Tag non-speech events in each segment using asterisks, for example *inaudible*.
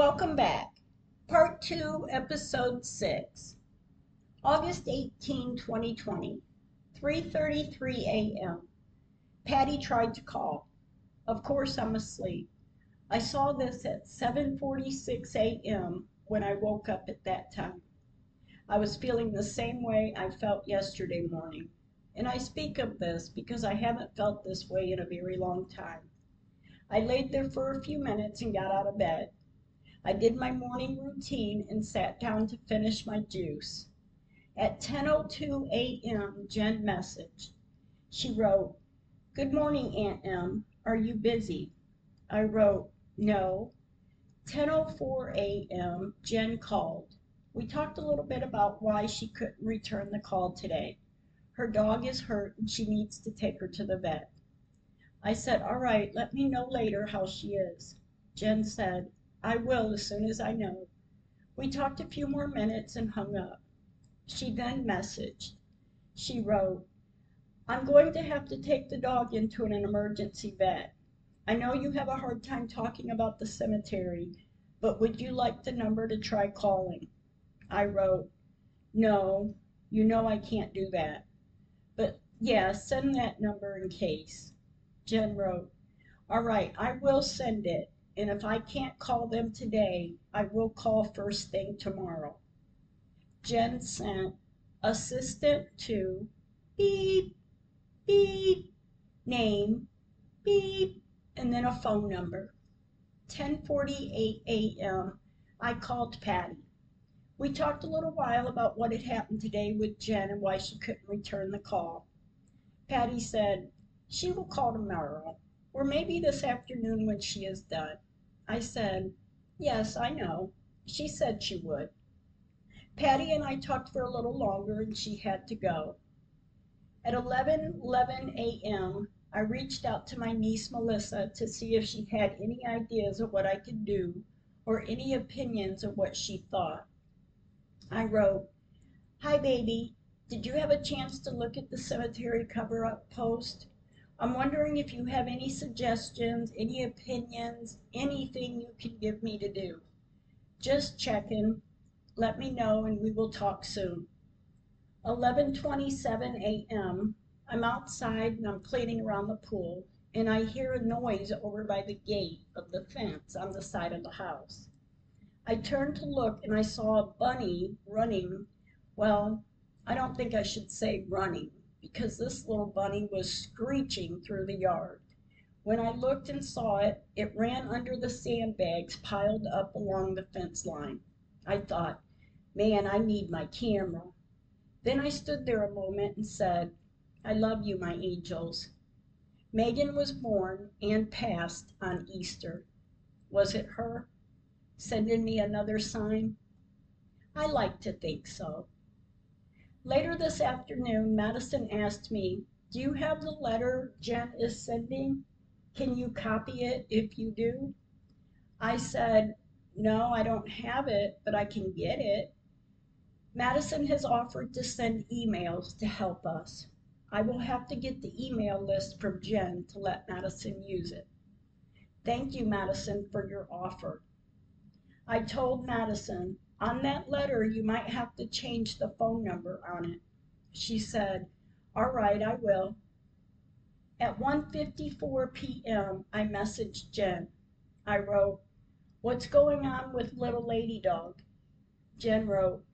Welcome back. Part 2, Episode 6. August 18, 2020, 3:33 a.m. Patty tried to call. Of course I'm asleep. I saw this at 7:46 a.m. when I woke up at that time. I was feeling the same way I felt yesterday morning. And I speak of this because I haven't felt this way in a very long time. I laid there for a few minutes and got out of bed. I did my morning routine and sat down to finish my juice. At 10:02 a.m. Jen messaged. She wrote, "Good morning, Aunt Em. Are you busy?" I wrote, "No." 10:04 a.m. Jen called. We talked a little bit about why she couldn't return the call today. Her dog is hurt and she needs to take her to the vet. I said, all right, let me know later how she is. Jen said, I will as soon as I know. We talked a few more minutes and hung up. She then messaged. She wrote, I'm going to have to take the dog into an emergency vet. I know you have a hard time talking about the cemetery, but would you like the number to try calling? I wrote, No, you know I can't do that. But yeah, send that number in case. Jen wrote, All right, I will send it. And if I can't call them today, I will call first thing tomorrow. Jen sent assistant to beep, beep, name, beep, and then a phone number. 10:48 a.m. I called Patty. We talked a little while about what had happened today with Jen and why she couldn't return the call. Patty said, She will call tomorrow, or maybe this afternoon when she is done. I said, Yes, I know. She said she would. Patty and I talked for a little longer and she had to go. At 11:11 a.m., I reached out to my niece Melissa to see if she had any ideas of what I could do or any opinions of what she thought. I wrote, Hi, baby. Did you have a chance to look at the cemetery cover up post? I'm wondering if you have any suggestions, any opinions, anything you can give me to do. Just checking. Let me know and we will talk soon. 11:27 a.m. I'm outside and I'm cleaning around the pool and I hear a noise over by the gate of the fence on the side of the house. I turned to look and I saw a bunny running. Well, I don't think I should say running because this little bunny was screeching through the yard. When I looked and saw it, it ran under the sandbags piled up along the fence line. I thought, man, I need my camera. Then I stood there a moment and said, I love you, my angels. Megan was born and passed on Easter. Was it her? sending me another sign? I like to think so. Later this afternoon, Madison asked me, Do you have the letter Jen is sending? Can you copy it if you do? I said, No, I don't have it, but I can get it. Madison has offered to send emails to help us. I will have to get the email list from Jen to let Madison use it. Thank you, Madison, for your offer. I told Madison, on that letter, you might have to change the phone number on it. She said, all right, I will. At 1.54 p.m., I messaged Jen. I wrote, what's going on with little lady dog? Jen wrote,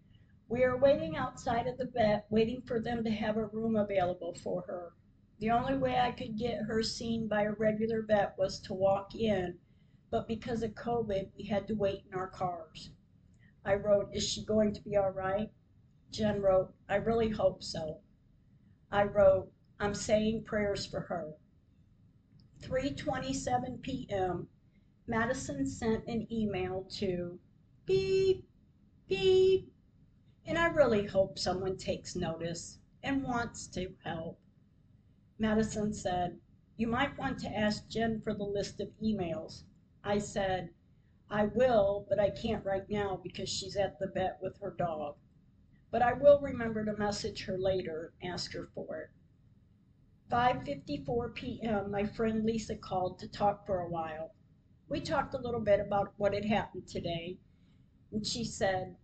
we are waiting outside of the vet, waiting for them to have a room available for her. The only way I could get her seen by a regular vet was to walk in but because of COVID, we had to wait in our cars. I wrote, Is she going to be all right? Jen wrote, I really hope so. I wrote, I'm saying prayers for her. 3:27 p.m. Madison sent an email to beep beep and I really hope someone takes notice and wants to help. Madison said, You might want to ask Jen for the list of emails. I said, I will, but I can't right now because she's at the vet with her dog. But I will remember to message her later and ask her for it. 5:54 p.m. my friend Lisa called to talk for a while. We talked a little bit about what had happened today, and she said,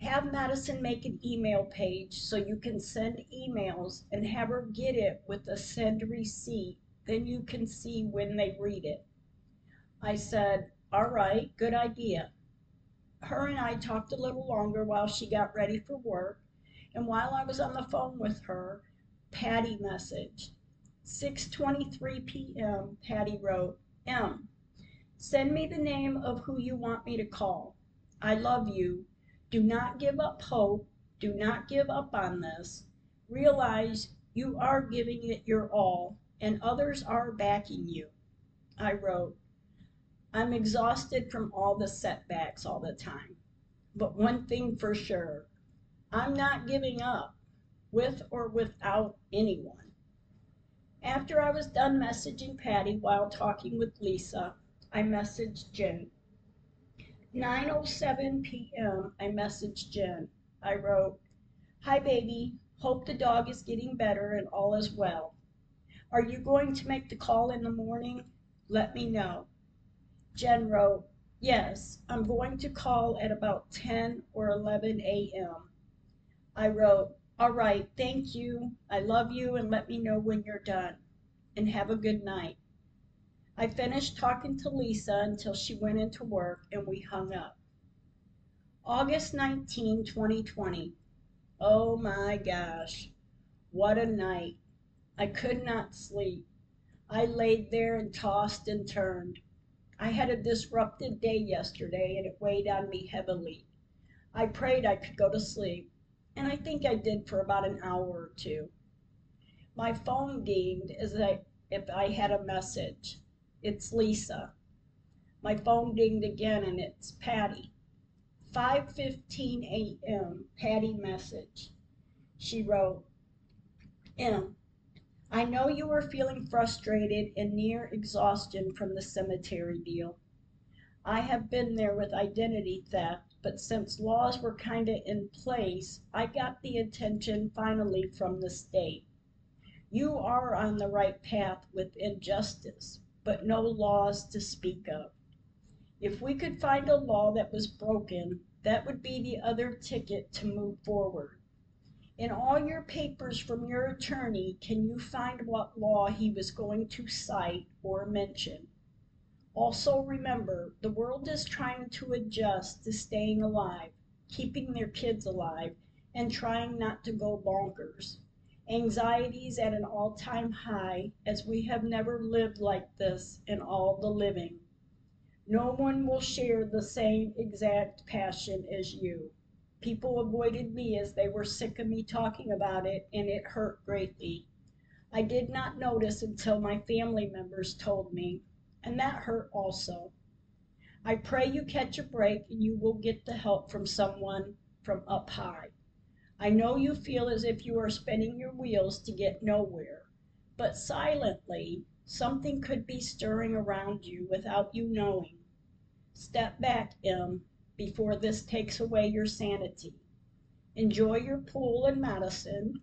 Have Madison make an email page so you can send emails and have her get it with a send receipt. Then you can see when they read it. I said, All right, good idea. Her and I talked a little longer while she got ready for work, and while I was on the phone with her, Patty messaged. 6:23 p.m. Patty wrote, "M. Send me the name of who you want me to call. I love you. Do not give up hope. Do not give up on this. Realize you are giving it your all and others are backing you." I wrote, "I'm exhausted from all the setbacks all the time. But one thing for sure, I'm not giving up, with or without anyone." After I was done messaging Patty while talking with Lisa, I messaged Jen. 9:07 p.m. I messaged Jen. I wrote, "Hi baby, hope the dog is getting better and all is well. Are you going to make the call in the morning? Let me know." Jen wrote, "Yes, I'm going to call at about 10 or 11 a.m." I wrote, "All right, thank you. I love you and let me know when you're done. And have a good night." I finished talking to Lisa until she went into work and we hung up. August 19, 2020. Oh my gosh, what a night. I could not sleep. I laid there and tossed and turned. I had a disrupted day yesterday and it weighed on me heavily. I prayed I could go to sleep, and I think I did for about an hour or two. My phone dinged as if I had a message. It's Lisa. My phone dinged again and it's Patty. 5:15 a.m. Patty message. She wrote, "M. I know you are feeling frustrated and near exhaustion from the cemetery deal. I have been there with identity theft, but since laws were kinda in place, I got the attention finally from the state. You are on the right path with injustice but no laws to speak of. If we could find a law that was broken, that would be the other ticket to move forward. In all your papers from your attorney, can you find what law he was going to cite or mention? Also remember, the world is trying to adjust to staying alive, keeping their kids alive, and trying not to go bonkers. Anxieties at an all time high, as we have never lived like this in all the living. No one will share the same exact passion as you. People avoided me as they were sick of me talking about it, and it hurt greatly. I did not notice until my family members told me, and that hurt also. I pray you catch a break and you will get the help from someone from up high. I know you feel as if you are spinning your wheels to get nowhere, but silently something could be stirring around you without you knowing. Step back, M, before this takes away your sanity. Enjoy your pool in Madison.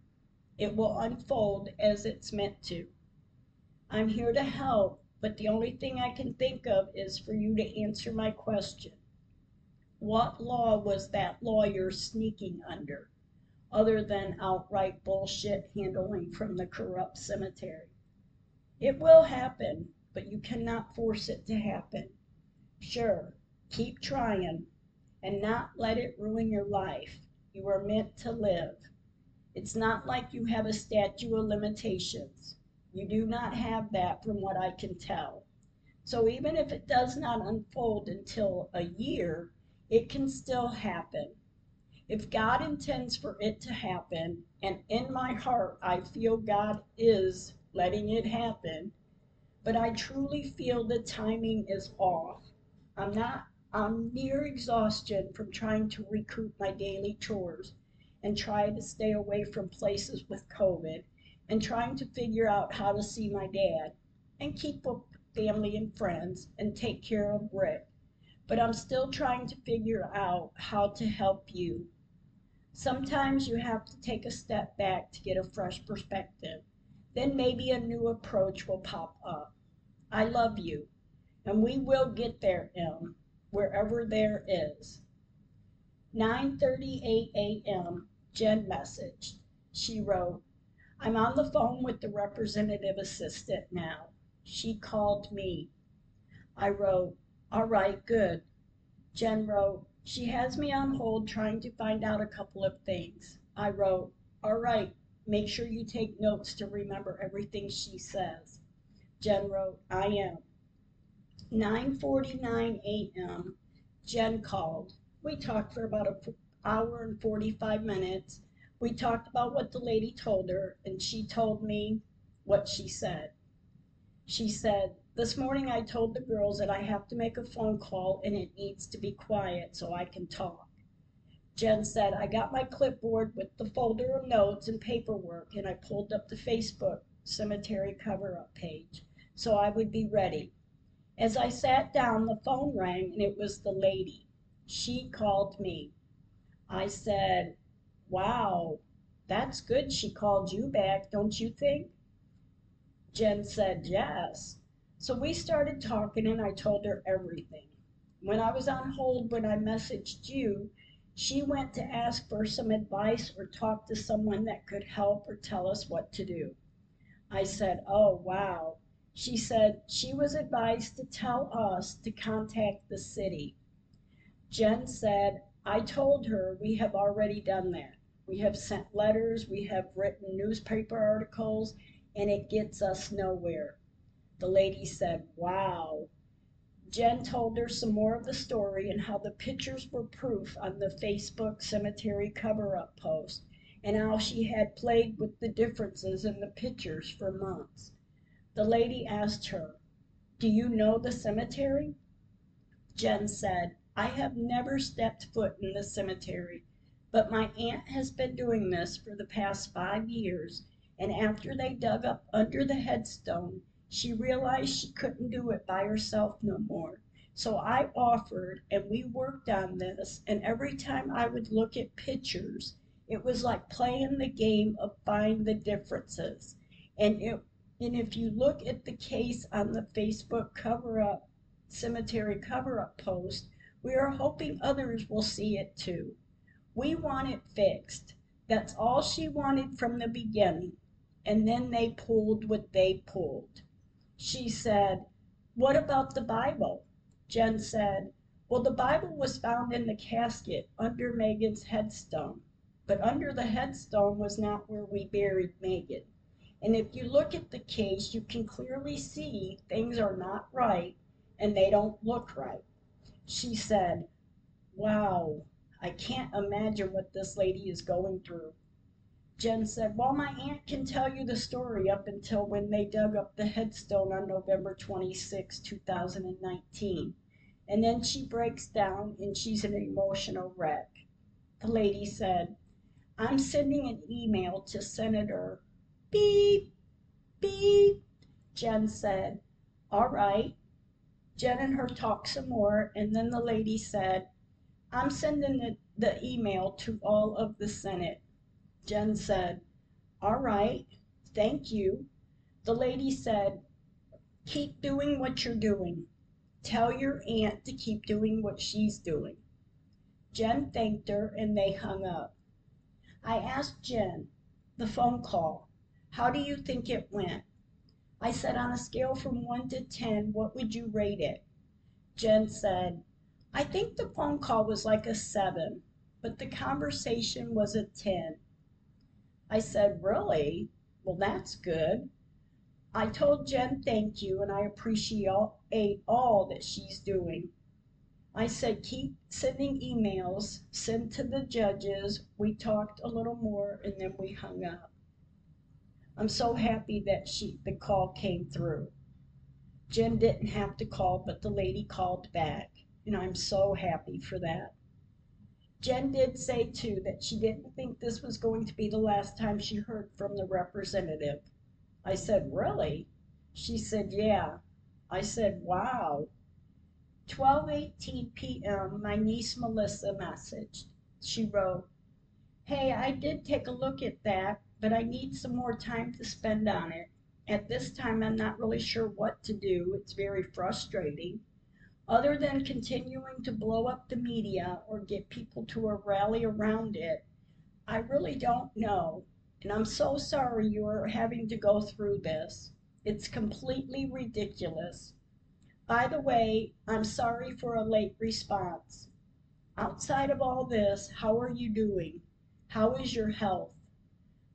It will unfold as it's meant to. I'm here to help, but the only thing I can think of is for you to answer my question. What law was that lawyer sneaking under? other than outright bullshit handling from the corrupt cemetery. It will happen, but you cannot force it to happen. Sure, keep trying and not let it ruin your life. You are meant to live. It's not like you have a statute of limitations. You do not have that from what I can tell. So even if it does not unfold until a year, it can still happen. If God intends for it to happen, and in my heart I feel God is letting it happen, but I truly feel the timing is off. I'm not, I'm near exhaustion from trying to recoup my daily chores and try to stay away from places with COVID and trying to figure out how to see my dad and keep up with family and friends and take care of Rick. But I'm still trying to figure out how to help you Sometimes you have to take a step back to get a fresh perspective. Then maybe a new approach will pop up. I love you. and we will get there, Em, wherever there is. 9:38 a.m. Jen messaged. She wrote, I'm on the phone with the representative assistant now. She called me. I wrote, All right, good. Jen wrote, She has me on hold trying to find out a couple of things. I wrote, All right, make sure you take notes to remember everything she says. Jen wrote, I am. 9:49 a.m. Jen called. We talked for about an hour and 45 minutes. We talked about what the lady told her, and she told me what she said. She said, This morning I told the girls that I have to make a phone call and it needs to be quiet so I can talk. Jen said, I got my clipboard with the folder of notes and paperwork and I pulled up the Facebook cemetery cover up page so I would be ready. As I sat down, the phone rang and it was the lady. She called me. I said, Wow, that's good she called you back, don't you think? Jen said, Yes. So we started talking and I told her everything. When I was on hold when I messaged you, she went to ask for some advice or talk to someone that could help or tell us what to do. I said, Oh, wow. She said she was advised to tell us to contact the city. Jen said, I told her we have already done that. We have sent letters, we have written newspaper articles, and it gets us nowhere. The lady said, Wow. Jen told her some more of the story and how the pictures were proof on the Facebook cemetery cover up post, and how she had played with the differences in the pictures for months. The lady asked her, Do you know the cemetery? Jen said, I have never stepped foot in the cemetery, but my aunt has been doing this for the past five years, and after they dug up under the headstone, she realized she couldn't do it by herself no more. So I offered, and we worked on this, and every time I would look at pictures, it was like playing the game of find the differences. And it and if you look at the case on the Facebook cover up cemetery cover up post, we are hoping others will see it too. We want it fixed. That's all she wanted from the beginning. And then they pulled what they pulled. She said, What about the Bible? Jen said, Well, the Bible was found in the casket under Megan's headstone. But under the headstone was not where we buried Megan. And if you look at the case, you can clearly see things are not right and they don't look right. She said, Wow, I can't imagine what this lady is going through. Jen said, Well, my aunt can tell you the story up until when they dug up the headstone on November 26, 2019. And then she breaks down and she's an emotional wreck. The lady said, I'm sending an email to Senator beep, beep. Jen said, All right. Jen and her talked some more, and then the lady said, I'm sending the, the email to all of the Senate. Jen said, All right, thank you. The lady said, Keep doing what you're doing. Tell your aunt to keep doing what she's doing. Jen thanked her and they hung up. I asked Jen, the phone call, how do you think it went? I said, on a scale from 1 to 10, what would you rate it? Jen said, I think the phone call was like a 7, but the conversation was a 10. I said, Really? Well, that's good. I told Jen thank you and I appreciate all that she's doing. I said, keep sending emails, send to the judges. We talked a little more and then we hung up. I'm so happy that she the call came through. Jen didn't have to call, but the lady called back, and I'm so happy for that. Jen did say too that she didn't think this was going to be the last time she heard from the representative. I said, Really? She said, Yeah. I said, Wow. 12:18 p.m. my niece Melissa messaged. She wrote, "Hey, I did take a look at that but I need some more time to spend on it. At this time, I'm not really sure what to do. It's very frustrating. Other than continuing to blow up the media or get people to a rally around it, I really don't know. And I'm so sorry you are having to go through this. It's completely ridiculous. By the way, I'm sorry for a late response. Outside of all this, how are you doing? How is your health?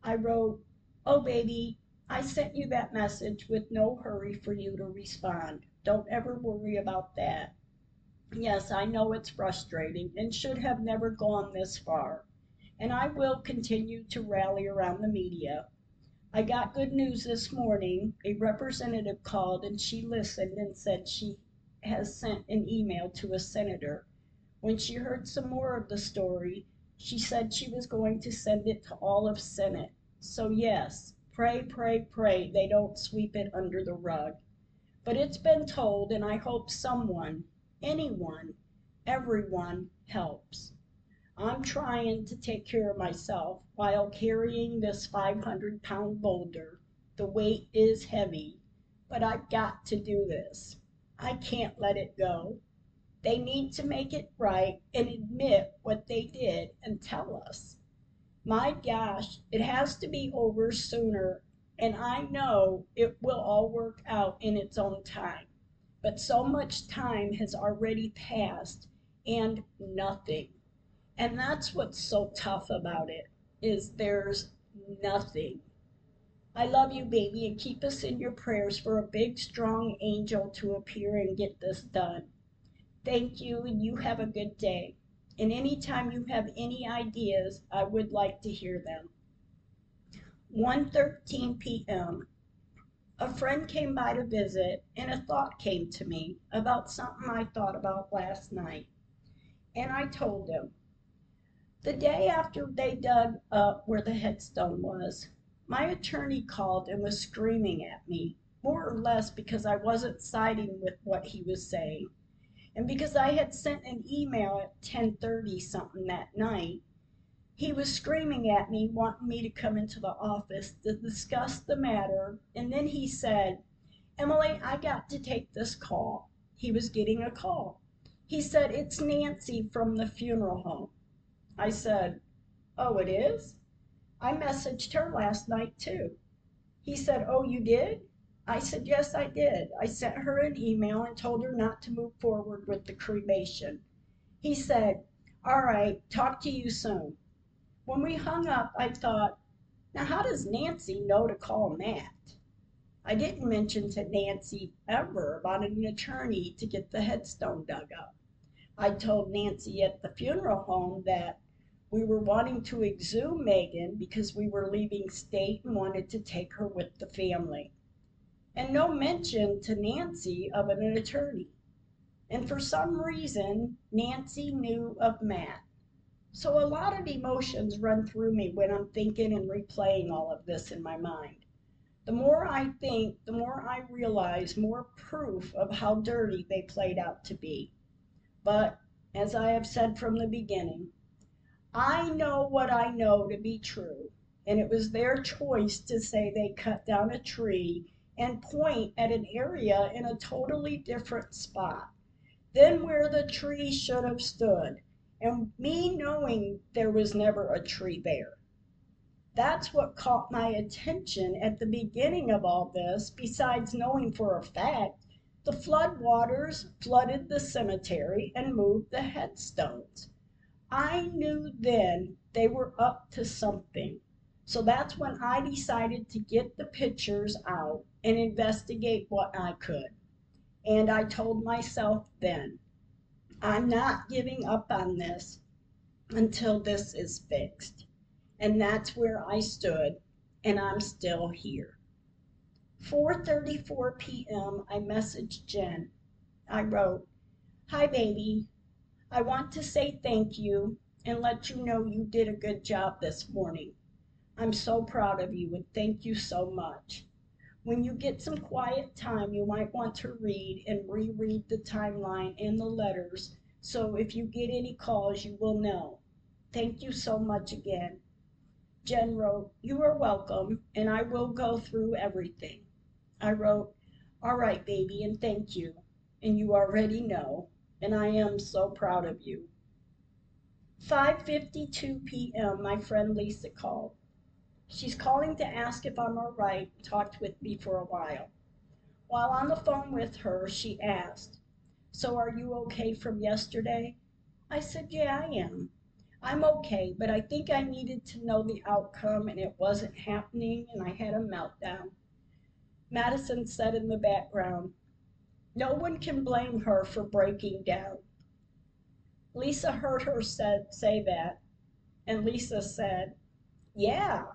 I wrote, Oh, baby, I sent you that message with no hurry for you to respond. Don't ever worry about that. Yes, I know it's frustrating and should have never gone this far. And I will continue to rally around the media. I got good news this morning. A representative called and she listened and said she has sent an email to a senator. When she heard some more of the story, she said she was going to send it to all of Senate. So, yes, pray, pray, pray they don't sweep it under the rug. But it's been told, and I hope someone, anyone, everyone helps. I'm trying to take care of myself while carrying this 500 pound boulder. The weight is heavy, but I've got to do this. I can't let it go. They need to make it right and admit what they did and tell us. My gosh, it has to be over sooner, and I know it will all work out in its own time. But so much time has already passed and nothing. And that's what's so tough about it is there's nothing. I love you, baby, and keep us in your prayers for a big, strong angel to appear and get this done. Thank you, and you have a good day. And anytime you have any ideas, I would like to hear them. 1:13 p.m. A friend came by to visit, and a thought came to me about something I thought about last night. And I told him. The day after they dug up where the headstone was, my attorney called and was screaming at me, more or less because I wasn't siding with what he was saying. And because I had sent an email at 10:30 something that night, he was screaming at me, wanting me to come into the office to discuss the matter. And then he said, Emily, I got to take this call. He was getting a call. He said, It's Nancy from the funeral home. I said, Oh, it is? I messaged her last night too. He said, Oh, you did? I said, Yes, I did. I sent her an email and told her not to move forward with the cremation. He said, All right, talk to you soon. When we hung up, I thought, Now, how does Nancy know to call Matt? I didn't mention to Nancy ever about an attorney to get the headstone dug up. I told Nancy at the funeral home that we were wanting to exhume Megan because we were leaving state and wanted to take her with the family and no mention to Nancy of an attorney. And for some reason, Nancy knew of Matt. So a lot of emotions run through me when I'm thinking and replaying all of this in my mind. The more I think, the more I realize more proof of how dirty they played out to be. But, as I have said from the beginning, I know what I know to be true, and it was their choice to say they cut down a tree and point at an area in a totally different spot than where the tree should have stood, and me knowing there was never a tree there. That's what caught my attention at the beginning of all this, besides knowing for a fact the flood waters flooded the cemetery and moved the headstones. I knew then they were up to something. So that's when I decided to get the pictures out and investigate what I could. And I told myself then, I'm not giving up on this until this is fixed. And that's where I stood, and I'm still here. 4:34 p.m. I messaged Jen. I wrote, "Hi baby. I want to say thank you and let you know you did a good job this morning. I'm so proud of you and thank you so much. When you get some quiet time, you might want to read and reread the timeline and the letters, so if you get any calls, you will know. Thank you so much again. Jen wrote, You are welcome, and I will go through everything. I wrote, All right, baby, and thank you. And you already know, and I am so proud of you. 5:52 p.m. My friend Lisa called. She's calling to ask if I'm all right, talked with me for a while. While on the phone with her, she asked, So are you okay from yesterday? I said, Yeah, I am. I'm okay, but I think I needed to know the outcome and it wasn't happening and I had a meltdown. Madison said in the background, No one can blame her for breaking down. Lisa heard her said, say that, and Lisa said, Yeah,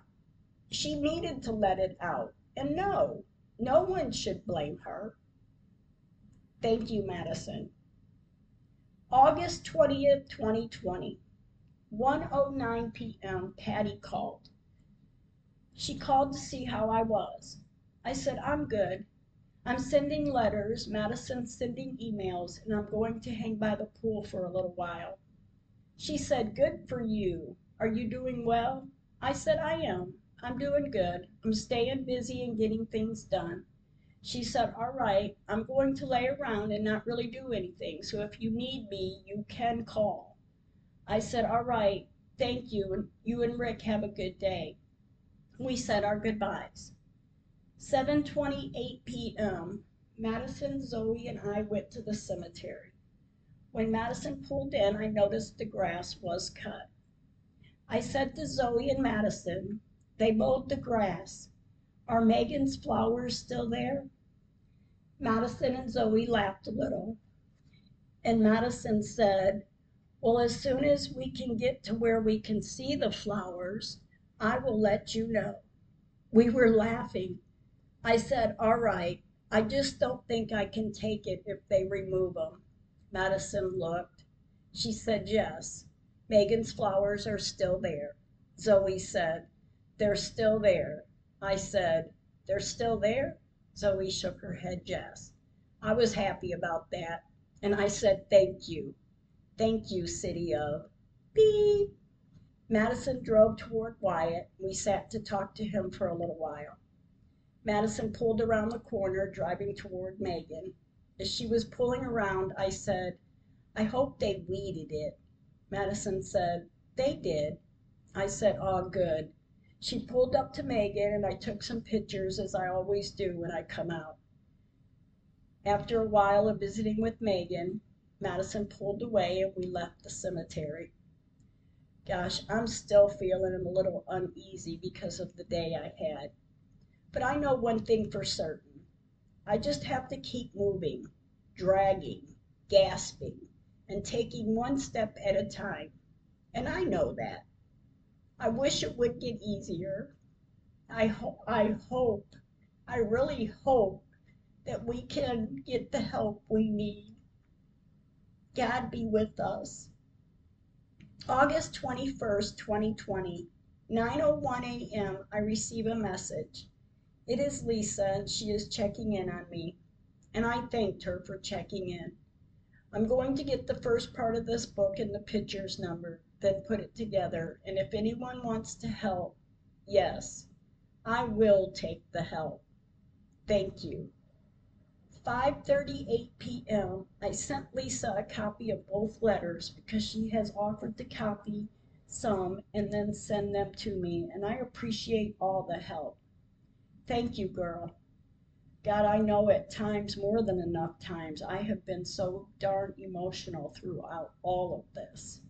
she needed to let it out. And no, no one should blame her. Thank you, Madison. August 20th, 2020, 1:09 p.m. Patty called. She called to see how I was. I said, I'm good. I'm sending letters, Madison's sending emails, and I'm going to hang by the pool for a little while. She said, Good for you. Are you doing well? I said, I am. I'm doing good. I'm staying busy and getting things done. She said, All right, I'm going to lay around and not really do anything, so if you need me, you can call. I said, All right, thank you, and you and Rick have a good day. We said our goodbyes. 7:28 p.m. Madison, Zoe, and I went to the cemetery. When Madison pulled in, I noticed the grass was cut. I said to Zoe and Madison, they mowed the grass. Are Megan's flowers still there? Madison and Zoe laughed a little. And Madison said, Well, as soon as we can get to where we can see the flowers, I will let you know. We were laughing. I said, All right, I just don't think I can take it if they remove them. Madison looked. She said, Yes, Megan's flowers are still there. Zoe said, they're still there. I said, They're still there? Zoe shook her head yes. I was happy about that. And I said, Thank you. Thank you, City of Beep. Madison drove toward Wyatt. We sat to talk to him for a little while. Madison pulled around the corner, driving toward Megan. As she was pulling around, I said, I hope they weeded it. Madison said, They did. I said, Oh, good. She pulled up to Megan and I took some pictures as I always do when I come out. After a while of visiting with Megan, Madison pulled away and we left the cemetery. Gosh, I'm still feeling a little uneasy because of the day I had. But I know one thing for certain. I just have to keep moving, dragging, gasping, and taking one step at a time. And I know that. I wish it would get easier. I, ho- I hope, I really hope that we can get the help we need. God be with us. August 21st, 2020, 9:01 a.m. I receive a message. It is Lisa and she is checking in on me, and I thanked her for checking in. I'm going to get the first part of this book and the pictures numbered then put it together. And if anyone wants to help, yes, I will take the help. Thank you. 5:38 p.m. I sent Lisa a copy of both letters because she has offered to copy some and then send them to me, and I appreciate all the help. Thank you, girl. God, I know at times, more than enough times, I have been so darn emotional throughout all of this.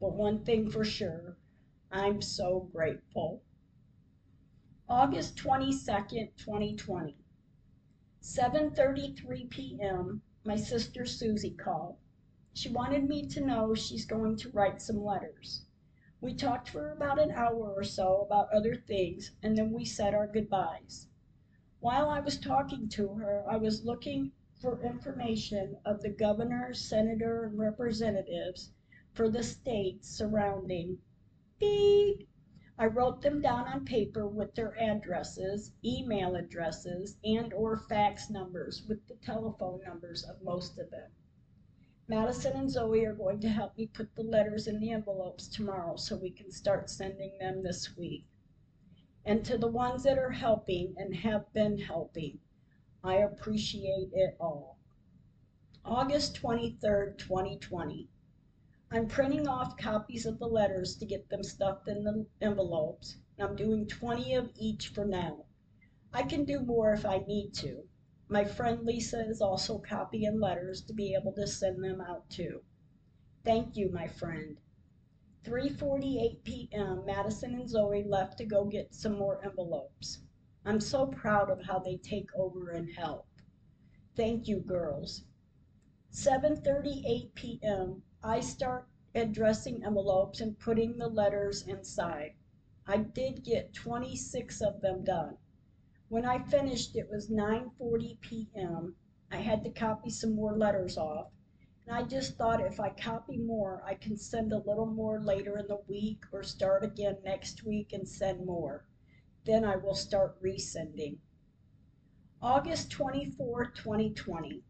But one thing for sure, I'm so grateful. August 22nd, 2020. 7:33 p.m. My sister Susie called. She wanted me to know she's going to write some letters. We talked for about an hour or so about other things and then we said our goodbyes. While I was talking to her, I was looking for information of the governor, senator, and representatives for the states surrounding. Beep. I wrote them down on paper with their addresses, email addresses, and or fax numbers with the telephone numbers of most of them. Madison and Zoe are going to help me put the letters in the envelopes tomorrow so we can start sending them this week. And to the ones that are helping and have been helping, I appreciate it all. August 23rd, 2020. I'm printing off copies of the letters to get them stuffed in the envelopes. I'm doing 20 of each for now. I can do more if I need to. My friend Lisa is also copying letters to be able to send them out too. Thank you, my friend. 3:48 p.m. Madison and Zoe left to go get some more envelopes. I'm so proud of how they take over and help. Thank you, girls. 7:38 p.m. I start addressing envelopes and putting the letters inside. I did get 26 of them done. When I finished, it was 9:40 p.m. I had to copy some more letters off. And I just thought if I copy more, I can send a little more later in the week or start again next week and send more. Then I will start resending. August 24, 2020.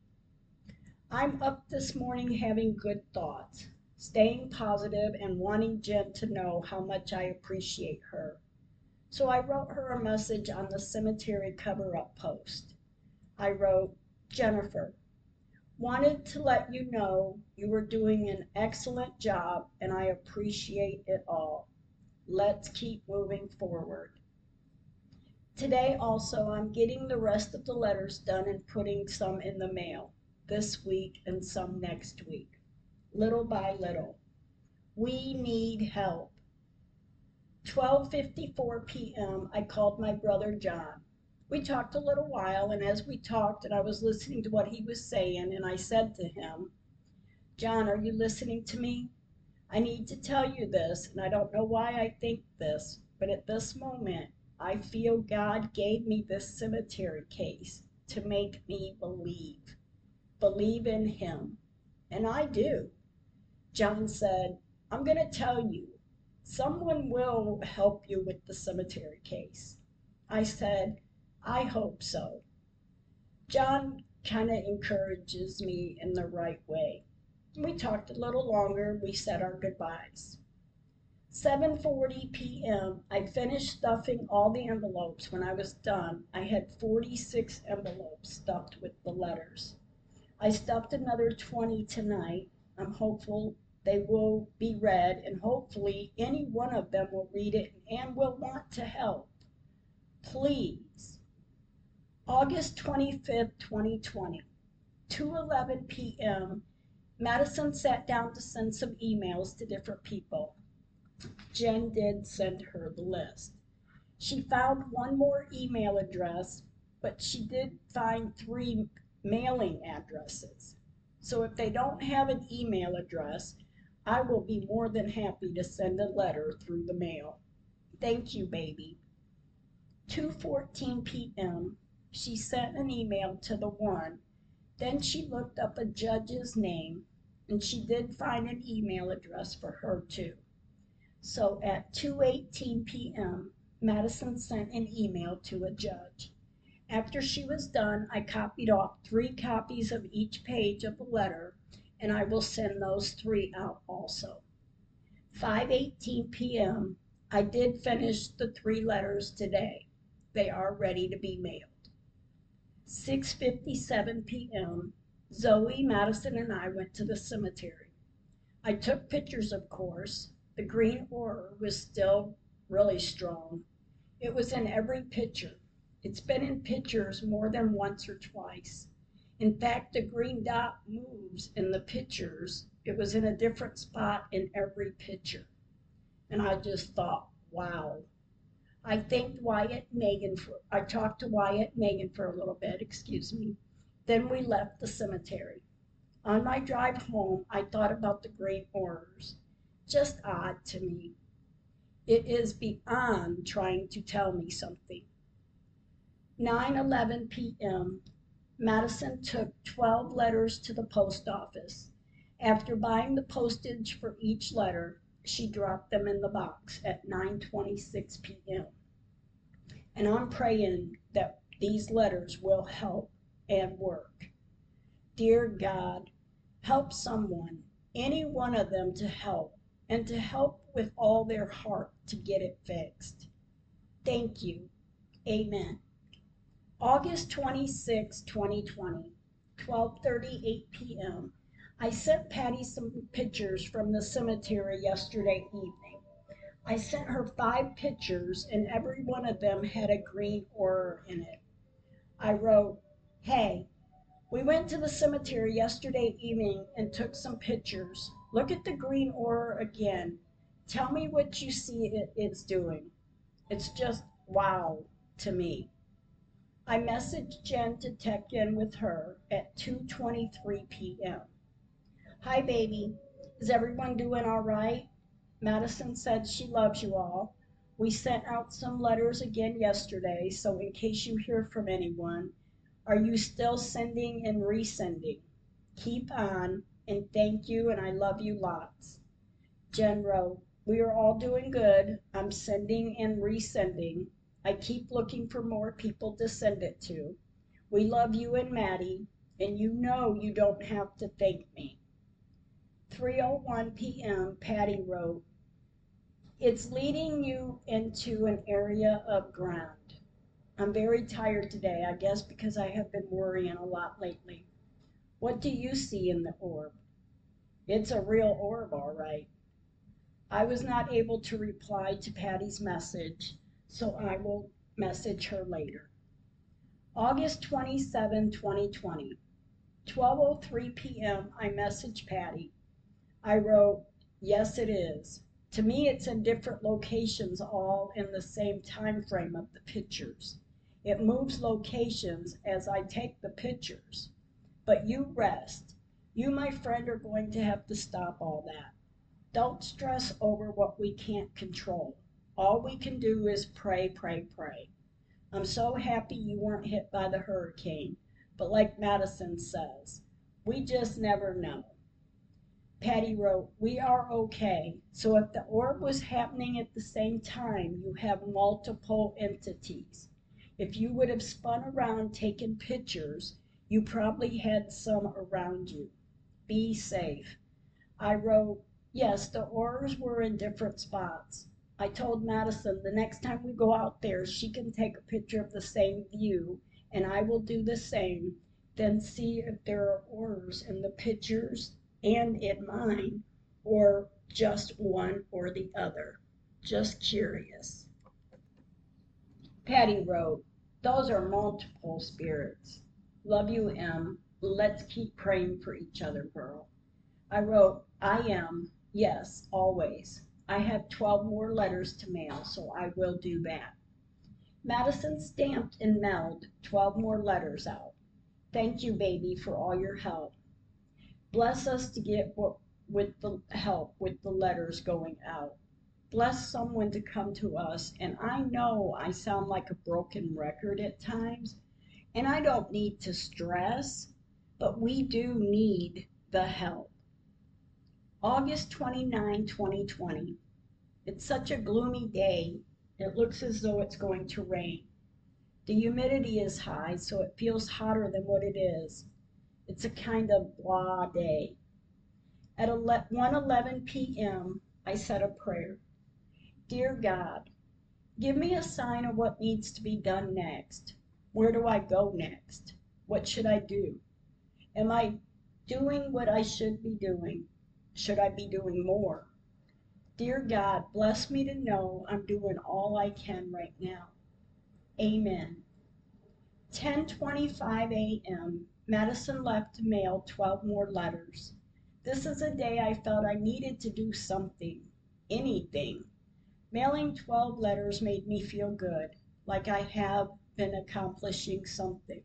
I'm up this morning having good thoughts, staying positive and wanting Jen to know how much I appreciate her. So I wrote her a message on the cemetery cover up post. I wrote, Jennifer, wanted to let you know you were doing an excellent job and I appreciate it all. Let's keep moving forward. Today also I'm getting the rest of the letters done and putting some in the mail this week and some next week, little by little. We need help. 12:54 p.m. I called my brother John. We talked a little while, and as we talked and I was listening to what he was saying, and I said to him, John, are you listening to me? I need to tell you this, and I don't know why I think this, but at this moment, I feel God gave me this cemetery case to make me believe. Believe in Him. And I do. John said, I'm going to tell you, Someone will help you with the cemetery case. I said, I hope so. John kind of encourages me in the right way. We talked a little longer. We said our goodbyes. 7:40 p.m. I finished stuffing all the envelopes. When I was done, I had 46 envelopes stuffed with the letters. I stuffed another 20 tonight. I'm hopeful they will be read, and hopefully any one of them will read it and will want to help. Please. August 25th, 2020, 2:11 p.m. Madison sat down to send some emails to different people. Jen did send her the list. She found one more email address, but she did find three mailing addresses. So if they don't have an email address, I will be more than happy to send a letter through the mail. Thank you, baby. 2:14 p.m. She sent an email to the one. Then she looked up a judge's name and she did find an email address for her too. So at 2:18 p.m., Madison sent an email to a judge. After she was done, I copied off three copies of each page of the letter and I will send those three out also. 5:18 p.m. I did finish the three letters today. They are ready to be mailed. 6:57 p.m. Zoe, Madison, and I went to the cemetery. I took pictures, of course. The green aura was still really strong. It was in every picture. It's been in pictures more than once or twice. In fact, the green dot moves in the pictures. It was in a different spot in every picture. And I just thought, wow. I thanked Wyatt and Megan for, I talked to Wyatt and Megan for a little bit, excuse me. Then we left the cemetery. On my drive home, I thought about the great orders. Just odd to me. It is beyond trying to tell me something. 9:11 p.m. Madison took 12 letters to the post office. After buying the postage for each letter, she dropped them in the box at 9:26 p.m. And I'm praying that these letters will help and work. Dear God, help someone, any one of them to help and to help with all their heart to get it fixed. Thank you. Amen. August 26, 2020, 12:38 p.m. I sent Patty some pictures from the cemetery yesterday evening. I sent her five pictures and every one of them had a green aura in it. I wrote, "Hey, we went to the cemetery yesterday evening and took some pictures. Look at the green aura again. Tell me what you see it, it's doing. It's just wow to me." I messaged Jen to check in with her at 2:23 p.m. Hi baby, is everyone doing all right? Madison said she loves you all. We sent out some letters again yesterday, so in case you hear from anyone, are you still sending and resending? Keep on, and thank you, and I love you lots. Jen wrote, We are all doing good. I'm sending and resending. I keep looking for more people to send it to. We love you and Maddie, and you know you don't have to thank me. 3:01 p.m. Patty wrote, "It's leading you into an area of ground. I'm very tired today, I guess because I have been worrying a lot lately. What do you see in the orb? It's a real orb, all right. I was not able to reply to Patty's message so I will message her later. August 27, 2020, 12:03 p.m. I messaged Patty. I wrote, "Yes, it is. To me, it's in different locations, all in the same time frame of the pictures. It moves locations as I take the pictures. But you rest. You, my friend, are going to have to stop all that. Don't stress over what we can't control. All we can do is pray, pray, pray. I'm so happy you weren't hit by the hurricane, but like Madison says, we just never know. Patty wrote, We are okay. So if the orb was happening at the same time, you have multiple entities. If you would have spun around taking pictures, you probably had some around you. Be safe. I wrote, Yes, the orbs were in different spots. I told Madison the next time we go out there, she can take a picture of the same view, and I will do the same, then see if there are auras in the pictures and in mine, or just one or the other. Just curious. Patty wrote, Those are multiple spirits. Love you, M. Let's keep praying for each other, girl. I wrote, I am, yes, always. I have 12 more letters to mail, so I will do that. Madison stamped and mailed 12 more letters out. Thank you, baby, for all your help. Bless us to get what, with the help with the letters going out. Bless someone to come to us, and I know I sound like a broken record at times, and I don't need to stress, but we do need the help. August 29, 2020. It's such a gloomy day. It looks as though it's going to rain. The humidity is high, so it feels hotter than what it is. It's a kind of blah day. At 1:11 p.m., I said a prayer. Dear God, give me a sign of what needs to be done next. Where do I go next? What should I do? Am I doing what I should be doing? Should I be doing more? Dear God, bless me to know I'm doing all I can right now. Amen. 10:25 a.m. Madison left to mail 12 more letters. This is a day I felt I needed to do something, anything. Mailing 12 letters made me feel good, like I have been accomplishing something.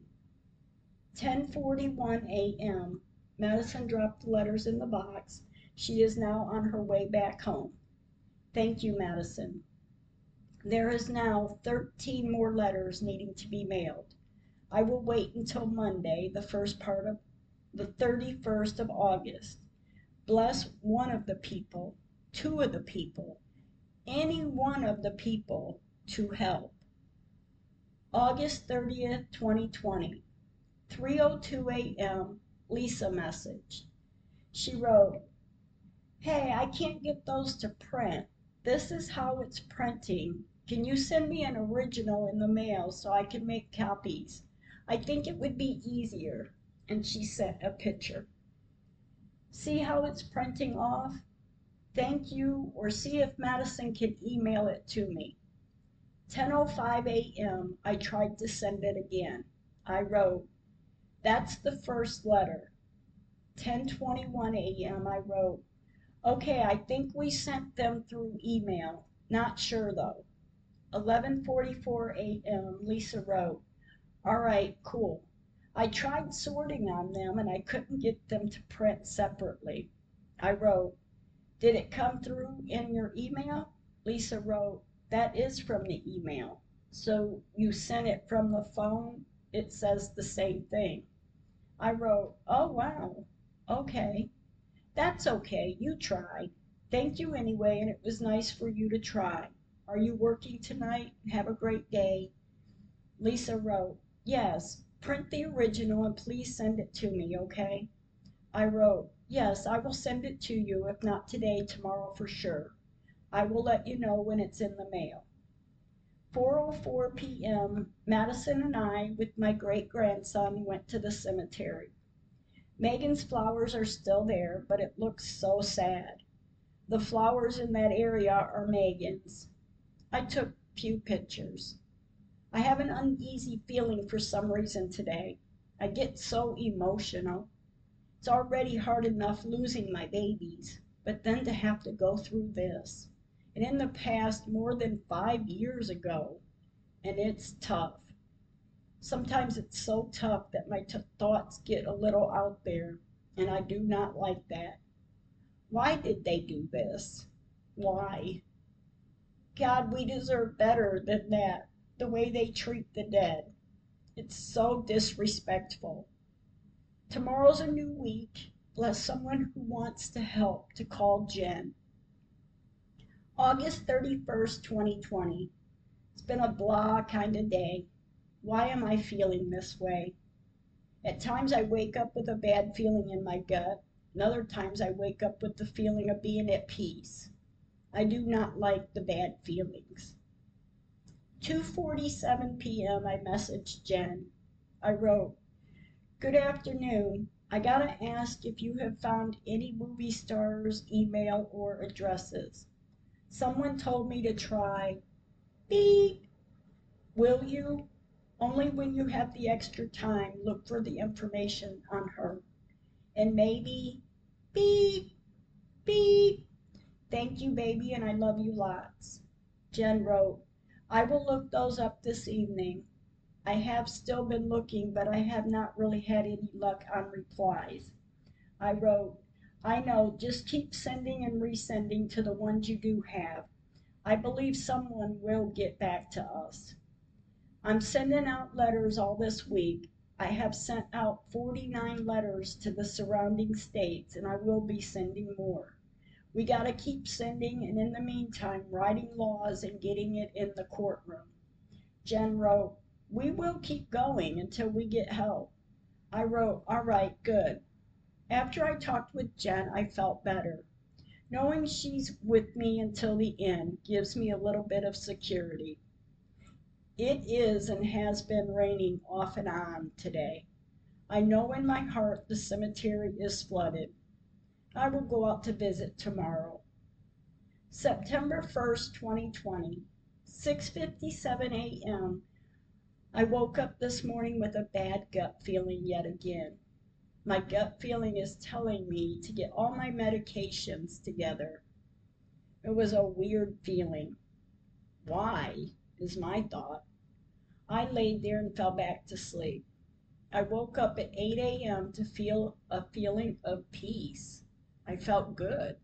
10:41 a.m. Madison dropped the letters in the box she is now on her way back home. Thank you, Madison. There is now 13 more letters needing to be mailed. I will wait until Monday, the first part of the 31st of August. Bless one of the people, two of the people, any one of the people to help. August 30th, 2020, 3:02 a.m. Lisa message. She wrote, Hey, I can't get those to print. This is how it's printing Can you send me an original in the mail so I can make copies? I think it would be easier. And she sent a picture. See how it's printing off? Thank you, or see if Madison can email it to me. 10:05 a.m. I tried to send it again. I wrote, That's the first letter. 10:21 a.m. I wrote, Okay, I think we sent them through email. Not sure though. 11:44 a.m. Lisa wrote, All right, cool. I tried sorting on them and I couldn't get them to print separately. I wrote, Did it come through in your email? Lisa wrote, That is from the email. So you sent it from the phone? It says the same thing. I wrote, Oh, wow. Okay. That's okay. You tried. Thank you anyway, and it was nice for you to try. Are you working tonight? Have a great day. Lisa wrote, Yes, print the original and please send it to me, okay? I wrote, Yes, I will send it to you, if not today, tomorrow for sure. I will let you know when it's in the mail. 4:04 p.m. Madison and I, with my great grandson, went to the cemetery. Megan's flowers are still there, but it looks so sad. The flowers in that area are Megan's. I took few pictures. I have an uneasy feeling for some reason today. I get so emotional. It's already hard enough losing my babies, but then to have to go through this. And in the past, more than five years ago, and it's tough. Sometimes it's so tough that my t- thoughts get a little out there, and I do not like that. Why did they do this? Why? God, we deserve better than that, the way they treat the dead. It's so disrespectful. Tomorrow's a new week. Bless someone who wants to help to call Jen. August 31st, 2020. It's been a blah kind of day. Why am I feeling this way? At times I wake up with a bad feeling in my gut, and other times I wake up with the feeling of being at peace. I do not like the bad feelings. 2:47 p.m. I messaged Jen. I wrote, "Good afternoon. I gotta ask if you have found any movie stars' email or addresses. Someone told me to try. Beep. Will you? Only when you have the extra time, look for the information on her. And maybe, beep, beep. Thank you, baby, and I love you lots. Jen wrote, I will look those up this evening. I have still been looking, but I have not really had any luck on replies. I wrote, I know, just keep sending and resending to the ones you do have. I believe someone will get back to us. I'm sending out letters all this week. I have sent out 49 letters to the surrounding states, and I will be sending more. We got to keep sending, and in the meantime, writing laws and getting it in the courtroom. Jen wrote, We will keep going until we get help. I wrote, All right, good. After I talked with Jen, I felt better. Knowing she's with me until the end gives me a little bit of security. It is and has been raining off and on today. I know in my heart the cemetery is flooded. I will go out to visit tomorrow. September 1st, 2020, 6:57 a.m. I woke up this morning with a bad gut feeling yet again. My gut feeling is telling me to get all my medications together. It was a weird feeling. Why is my thought. I laid there and fell back to sleep. I woke up at 8 a.m. to feel a feeling of peace. I felt good.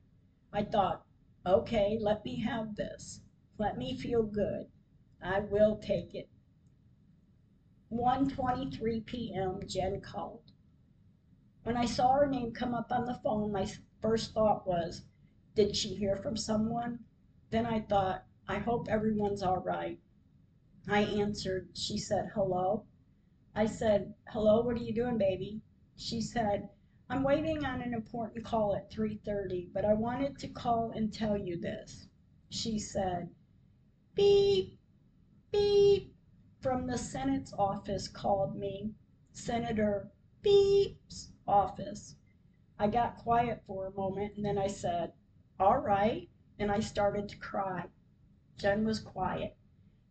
I thought, okay, let me have this. Let me feel good. I will take it. 1:23 p.m. Jen called. When I saw her name come up on the phone, my first thought was, did she hear from someone? Then I thought, I hope everyone's all right. I answered. She said, hello. I said, hello, what are you doing, baby? She said, I'm waiting on an important call at 3:30, but I wanted to call and tell you this. She said, Beep, beep, from the Senate's office called me. Senator Beep's office. I got quiet for a moment and then I said, All right, and I started to cry. Jen was quiet.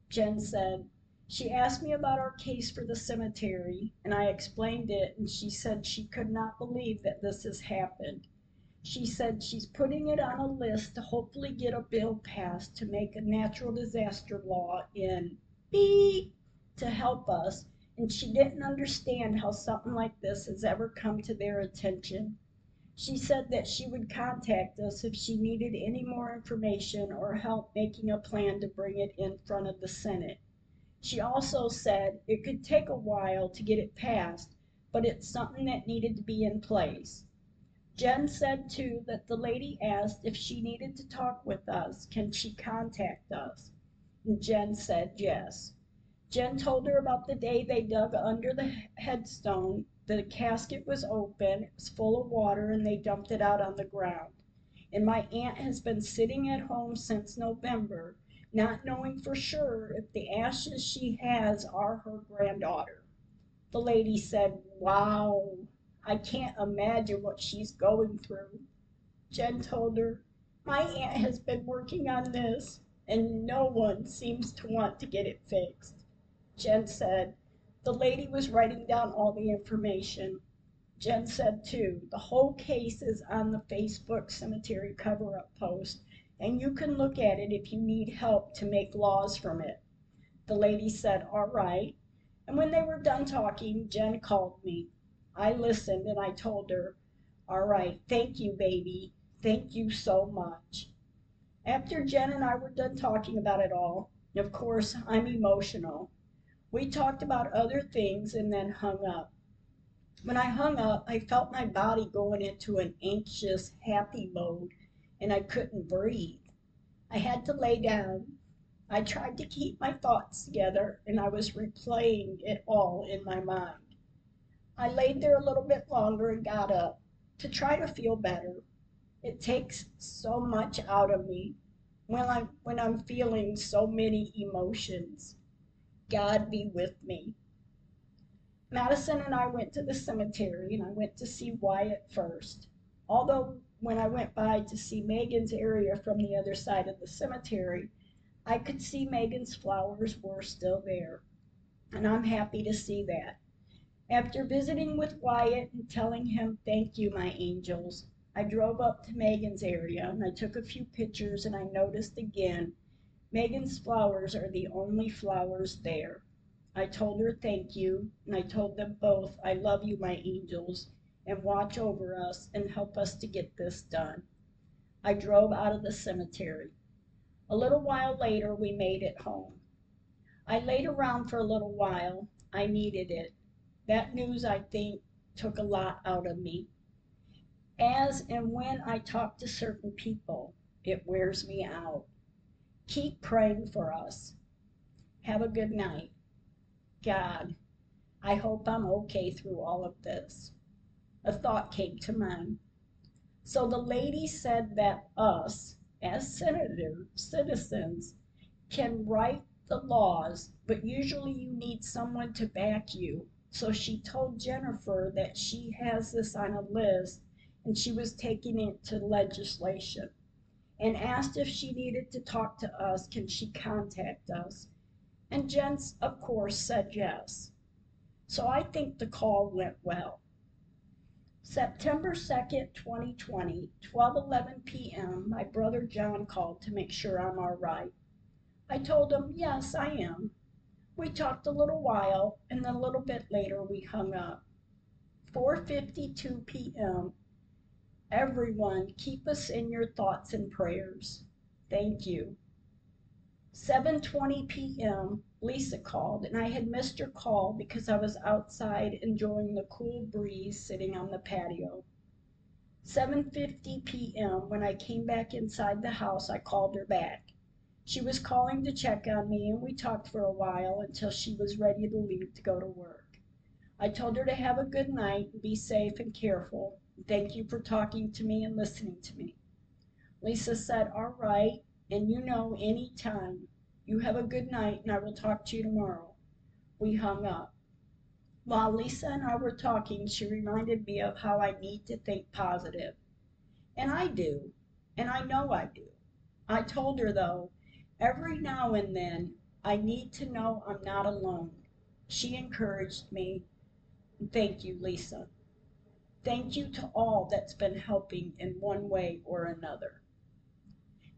Jen said, She asked me about our case for the cemetery, and I explained it, and she said she could not believe that this has happened. She said she's putting it on a list to hopefully get a bill passed to make a natural disaster law in B to help us, and she didn't understand how something like this has ever come to their attention. She said that she would contact us if she needed any more information or help making a plan to bring it in front of the Senate. She also said it could take a while to get it passed, but it's something that needed to be in place. Jen said too that the lady asked if she needed to talk with us, can she contact us? And Jen said yes. Jen told her about the day they dug under the headstone the casket was open, it was full of water, and they dumped it out on the ground. And my aunt has been sitting at home since November, not knowing for sure if the ashes she has are her granddaughter. The lady said, Wow, I can't imagine what she's going through. Jen told her, My aunt has been working on this, and no one seems to want to get it fixed. Jen said, the lady was writing down all the information. Jen said too, the whole case is on the Facebook cemetery cover up post, and you can look at it if you need help to make laws from it. The lady said, All right. And when they were done talking, Jen called me. I listened and I told her, All right, thank you, baby. Thank you so much. After Jen and I were done talking about it all, of course, I'm emotional. We talked about other things and then hung up. When I hung up, I felt my body going into an anxious, happy mode, and I couldn't breathe. I had to lay down. I tried to keep my thoughts together, and I was replaying it all in my mind. I laid there a little bit longer and got up to try to feel better. It takes so much out of me when I'm when I'm feeling so many emotions. God be with me. Madison and I went to the cemetery and I went to see Wyatt first. Although when I went by to see Megan's area from the other side of the cemetery, I could see Megan's flowers were still there. And I'm happy to see that. After visiting with Wyatt and telling him, Thank you, my angels, I drove up to Megan's area and I took a few pictures and I noticed again Megan's flowers are the only flowers there. I told her thank you, and I told them both I love you, my angels, and watch over us and help us to get this done. I drove out of the cemetery. A little while later, we made it home. I laid around for a little while. I needed it. That news, I think, took a lot out of me. As and when I talk to certain people, it wears me out. Keep praying for us. Have a good night. God, I hope I'm okay through all of this. A thought came to mind. So the lady said that us, as senator citizens, can write the laws, but usually you need someone to back you. So she told Jennifer that she has this on a list and she was taking it to legislation and asked if she needed to talk to us, can she contact us? And Jen, of course, said yes. So I think the call went well. September 2nd, 2020, 12:11 p.m. My brother John called to make sure I'm all right. I told him, "Yes, I am." We talked a little while and then a little bit later we hung up. 4:52 p.m. Everyone, keep us in your thoughts and prayers. Thank you. 7:20 p.m. Lisa called and I had missed her call because I was outside enjoying the cool breeze sitting on the patio. 7:50 p.m. when I came back inside the house, I called her back. She was calling to check on me and we talked for a while until she was ready to leave to go to work. I told her to have a good night be safe and careful Thank you for talking to me and listening to me. Lisa said, All right, and you know any time. You have a good night, and I will talk to you tomorrow." We hung up. While Lisa and I were talking she reminded me of how I need to think positive. And I do, and I know I do. I told her, though, every now and then I need to know I'm not alone. She encouraged me. Thank you, Lisa. Thank you to all that's been helping in one way or another.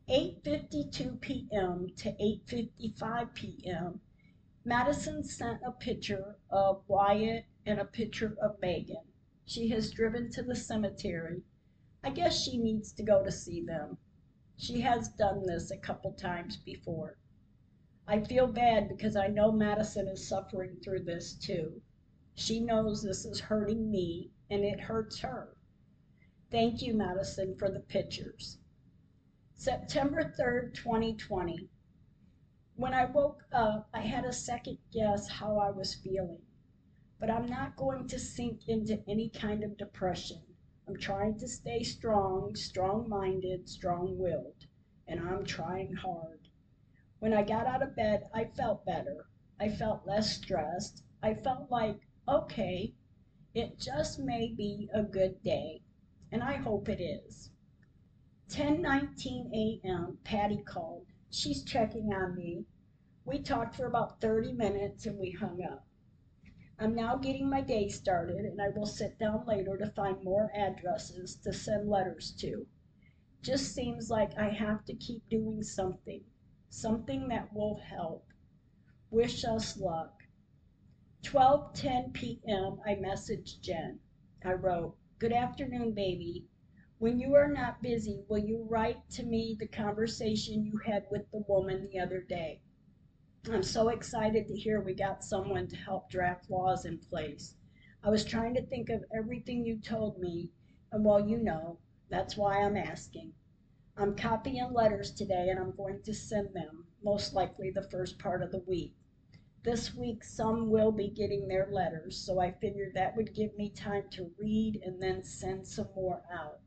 8:52 p.m. to 8:55 p.m. Madison sent a picture of Wyatt and a picture of Megan. She has driven to the cemetery. I guess she needs to go to see them. She has done this a couple times before. I feel bad because I know Madison is suffering through this too. She knows this is hurting me and it hurts her. Thank you, Madison, for the pictures. September 3rd, 2020. When I woke up, I had a second guess how I was feeling. But I'm not going to sink into any kind of depression. I'm trying to stay strong, strong minded, strong willed, and I'm trying hard. When I got out of bed, I felt better. I felt less stressed. I felt like, okay, it just may be a good day, and I hope it is. 10:19 a.m. Patty called. She's checking on me. We talked for about 30 minutes and we hung up. I'm now getting my day started and I will sit down later to find more addresses to send letters to. Just seems like I have to keep doing something, something that will help. Wish us luck. 12:10 p.m. I messaged Jen. I wrote, "Good afternoon, baby. When you are not busy, will you write to me the conversation you had with the woman the other day? I'm so excited to hear we got someone to help draft laws in place. I was trying to think of everything you told me, and well, you know, that's why I'm asking. I'm copying letters today and I'm going to send them, most likely the first part of the week. This week, some will be getting their letters, so I figured that would give me time to read and then send some more out.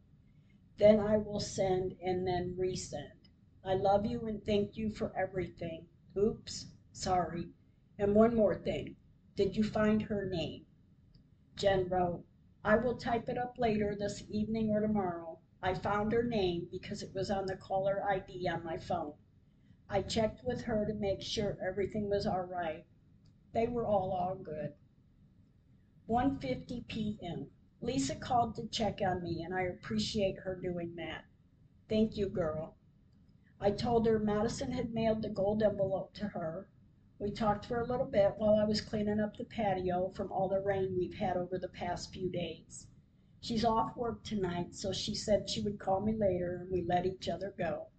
Then I will send and then resend. I love you and thank you for everything. Oops, sorry. And one more thing. Did you find her name? Jen wrote, I will type it up later this evening or tomorrow. I found her name because it was on the caller ID on my phone. I checked with her to make sure everything was all right. They were all all good. 1:50 p.m. Lisa called to check on me, and I appreciate her doing that. Thank you, girl. I told her Madison had mailed the gold envelope to her. We talked for a little bit while I was cleaning up the patio from all the rain we've had over the past few days. She's off work tonight, so she said she would call me later, and we let each other go.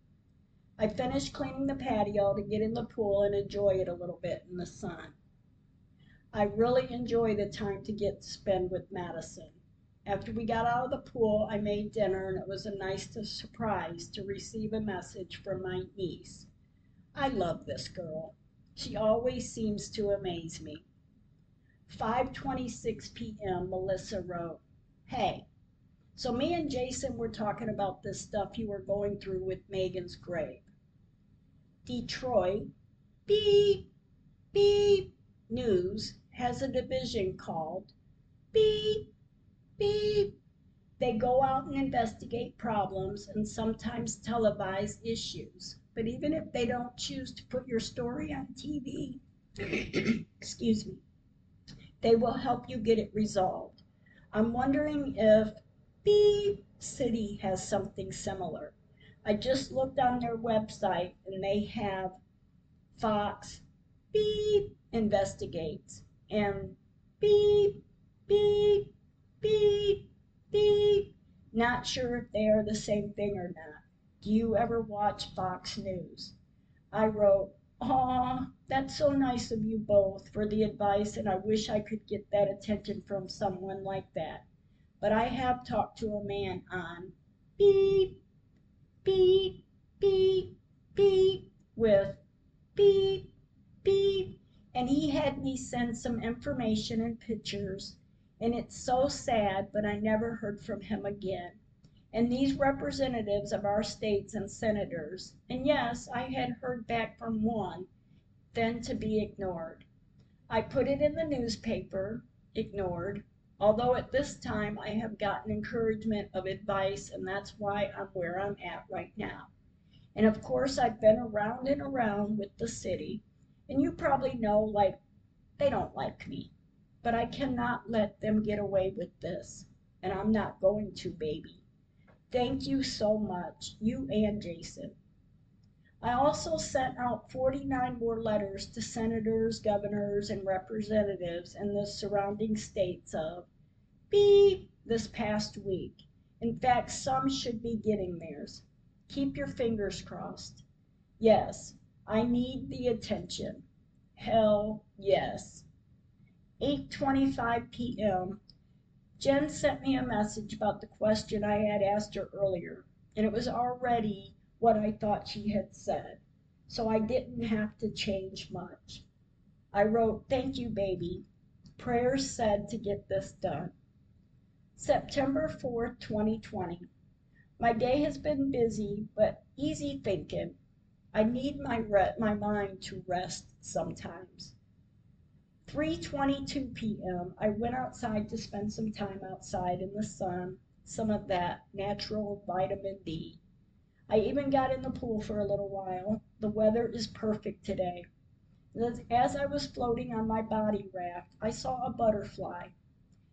I finished cleaning the patio to get in the pool and enjoy it a little bit in the sun. I really enjoy the time to get to spend with Madison. After we got out of the pool, I made dinner, and it was a nice surprise to receive a message from my niece. I love this girl. She always seems to amaze me. 5:26 p.m. Melissa wrote, "Hey, so me and Jason were talking about this stuff you were going through with Megan's grave. Detroit, beep, beep, news has a division called beep, beep. They go out and investigate problems and sometimes televise issues. But even if they don't choose to put your story on TV, *coughs* excuse me, they will help you get it resolved. I'm wondering if Beep City has something similar. I just looked on their website and they have Fox Beep investigates and Beep Beep beep, beep. Not sure if they are the same thing or not. Do you ever watch Fox News? I wrote, Aw, that's so nice of you both for the advice, and I wish I could get that attention from someone like that. But I have talked to a man on beep, beep, beep, beep with beep, beep, and he had me send some information and pictures and it's so sad, but I never heard from him again. and these representatives of our states and senators, and yes, I had heard back from one, then to be ignored. I put it in the newspaper, ignored, although at this time I have gotten encouragement of advice, and that's why I'm where I'm at right now. And of course, I've been around and around with the city, and you probably know, like, they don't like me. But I cannot let them get away with this, and I'm not going to, baby. Thank you so much, you and Jason. I also sent out 49 more letters to senators, governors, and representatives in the surrounding states of beep this past week. In fact, some should be getting theirs. Keep your fingers crossed. Yes, I need the attention. Hell yes. 8:25 p.m. Jen sent me a message about the question I had asked her earlier, and it was already what I thought she had said, so I didn't have to change much. I wrote, Thank you, baby. Prayers said to get this done. September 4th, 2020. My day has been busy, but easy thinking. I need my re- my mind to rest sometimes. 3:22 p.m. I went outside to spend some time outside in the sun, some of that natural vitamin D. I even got in the pool for a little while. The weather is perfect today. As I was floating on my body raft, I saw a butterfly.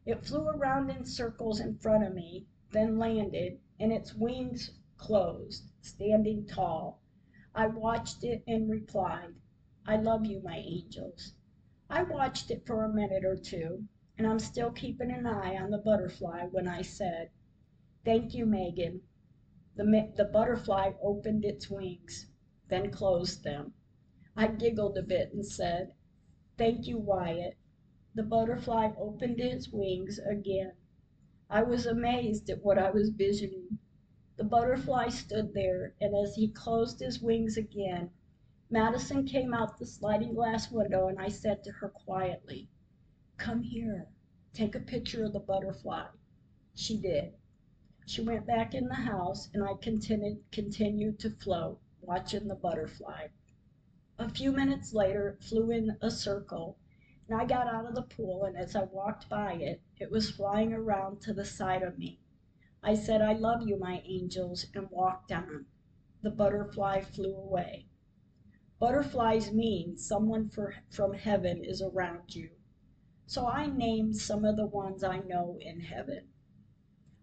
It flew around in circles in front of me, then landed, and its wings closed, standing tall. I watched it and replied, I love you, my angels. I watched it for a minute or two, and I'm still keeping an eye on the butterfly when I said, Thank you, Megan. The, the butterfly opened its wings, then closed them. I giggled a bit and said, Thank you, Wyatt. The butterfly opened its wings again. I was amazed at what I was visioning. The butterfly stood there, and as he closed his wings again, Madison came out the sliding glass window, and I said to her quietly, Come here, take a picture of the butterfly. She did. She went back in the house, and I continued, continued to float, watching the butterfly. A few minutes later, it flew in a circle, and I got out of the pool, and as I walked by it, it was flying around to the side of me. I said, I love you, my angels, and walked on. The butterfly flew away. Butterflies mean someone for, from heaven is around you. So I named some of the ones I know in heaven.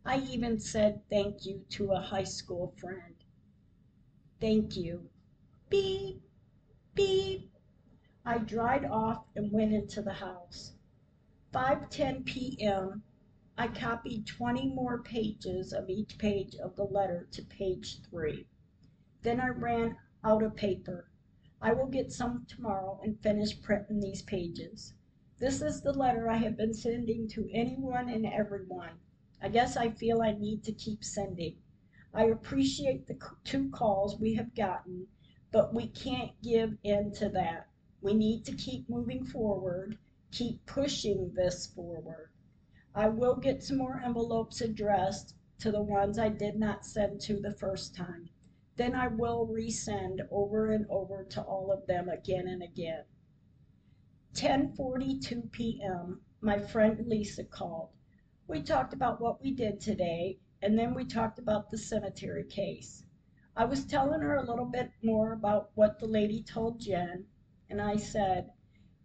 I even said thank you to a high school friend. Thank you. Beep, beep. I dried off and went into the house. 5:10 p.m. I copied 20 more pages of each page of the letter to page 3. Then I ran out of paper. I will get some tomorrow and finish printing these pages. This is the letter I have been sending to anyone and everyone. I guess I feel I need to keep sending. I appreciate the two calls we have gotten, but we can't give in to that. We need to keep moving forward, keep pushing this forward. I will get some more envelopes addressed to the ones I did not send to the first time. Then I will resend over and over to all of them again and again. 10:42 p.m. My friend Lisa called. We talked about what we did today, and then we talked about the cemetery case. I was telling her a little bit more about what the lady told Jen, and I said,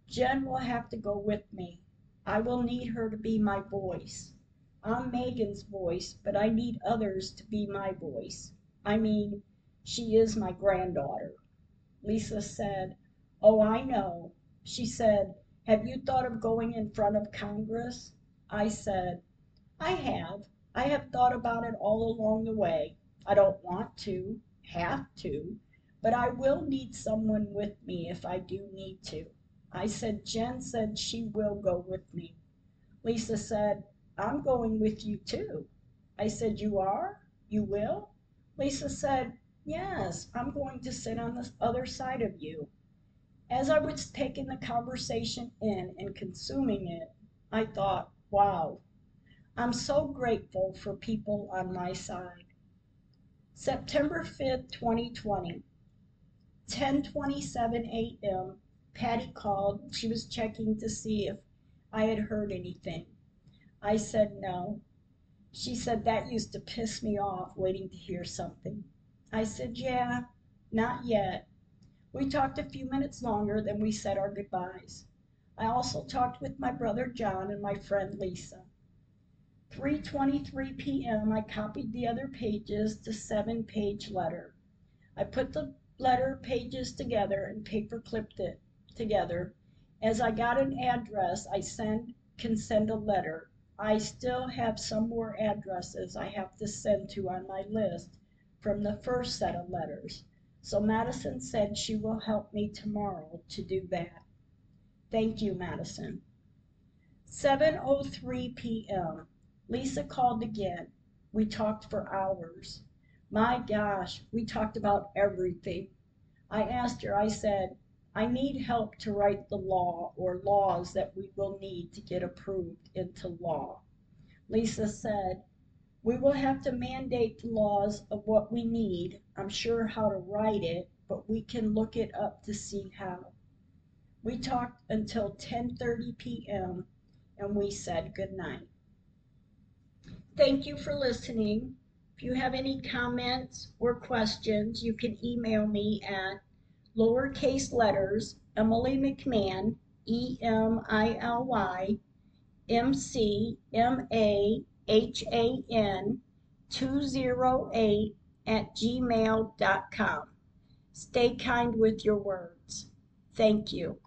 Jen will have to go with me. I will need her to be my voice. I'm Megan's voice, but I need others to be my voice. I mean, she is my granddaughter. Lisa said, Oh, I know. She said, Have you thought of going in front of Congress? I said, I have. I have thought about it all along the way. I don't want to, have to, but I will need someone with me if I do need to. I said, Jen said she will go with me. Lisa said, I'm going with you too. I said, You are? You will? Lisa said, Yes, I'm going to sit on the other side of you. As I was taking the conversation in and consuming it, I thought, wow, I'm so grateful for people on my side. September 5th, 2020, 10:27 a.m. Patty called. She was checking to see if I had heard anything. I said no. She said that used to piss me off waiting to hear something. I said, "Yeah, not yet." We talked a few minutes longer, then we said our goodbyes. I also talked with my brother John and my friend Lisa. 3:23 p.m. I copied the other pages to seven-page letter. I put the letter pages together and paper clipped it together. As I got an address, I send can send a letter. I still have some more addresses I have to send to on my list from the first set of letters. So Madison said she will help me tomorrow to do that. Thank you, Madison. 7:03 p.m. Lisa called again. We talked for hours. My gosh, we talked about everything. I asked her, I said, I need help to write the law or laws that we will need to get approved into law. Lisa said, we will have to mandate the laws of what we need. I'm sure how to write it, but we can look it up to see how. We talked until 10:30 p.m. and we said goodnight. Thank you for listening. If you have any comments or questions, you can email me at lowercase letters Emily McMahan, E M I L Y M C M A H A N 208 at gmail.com. Stay kind with your words. Thank you.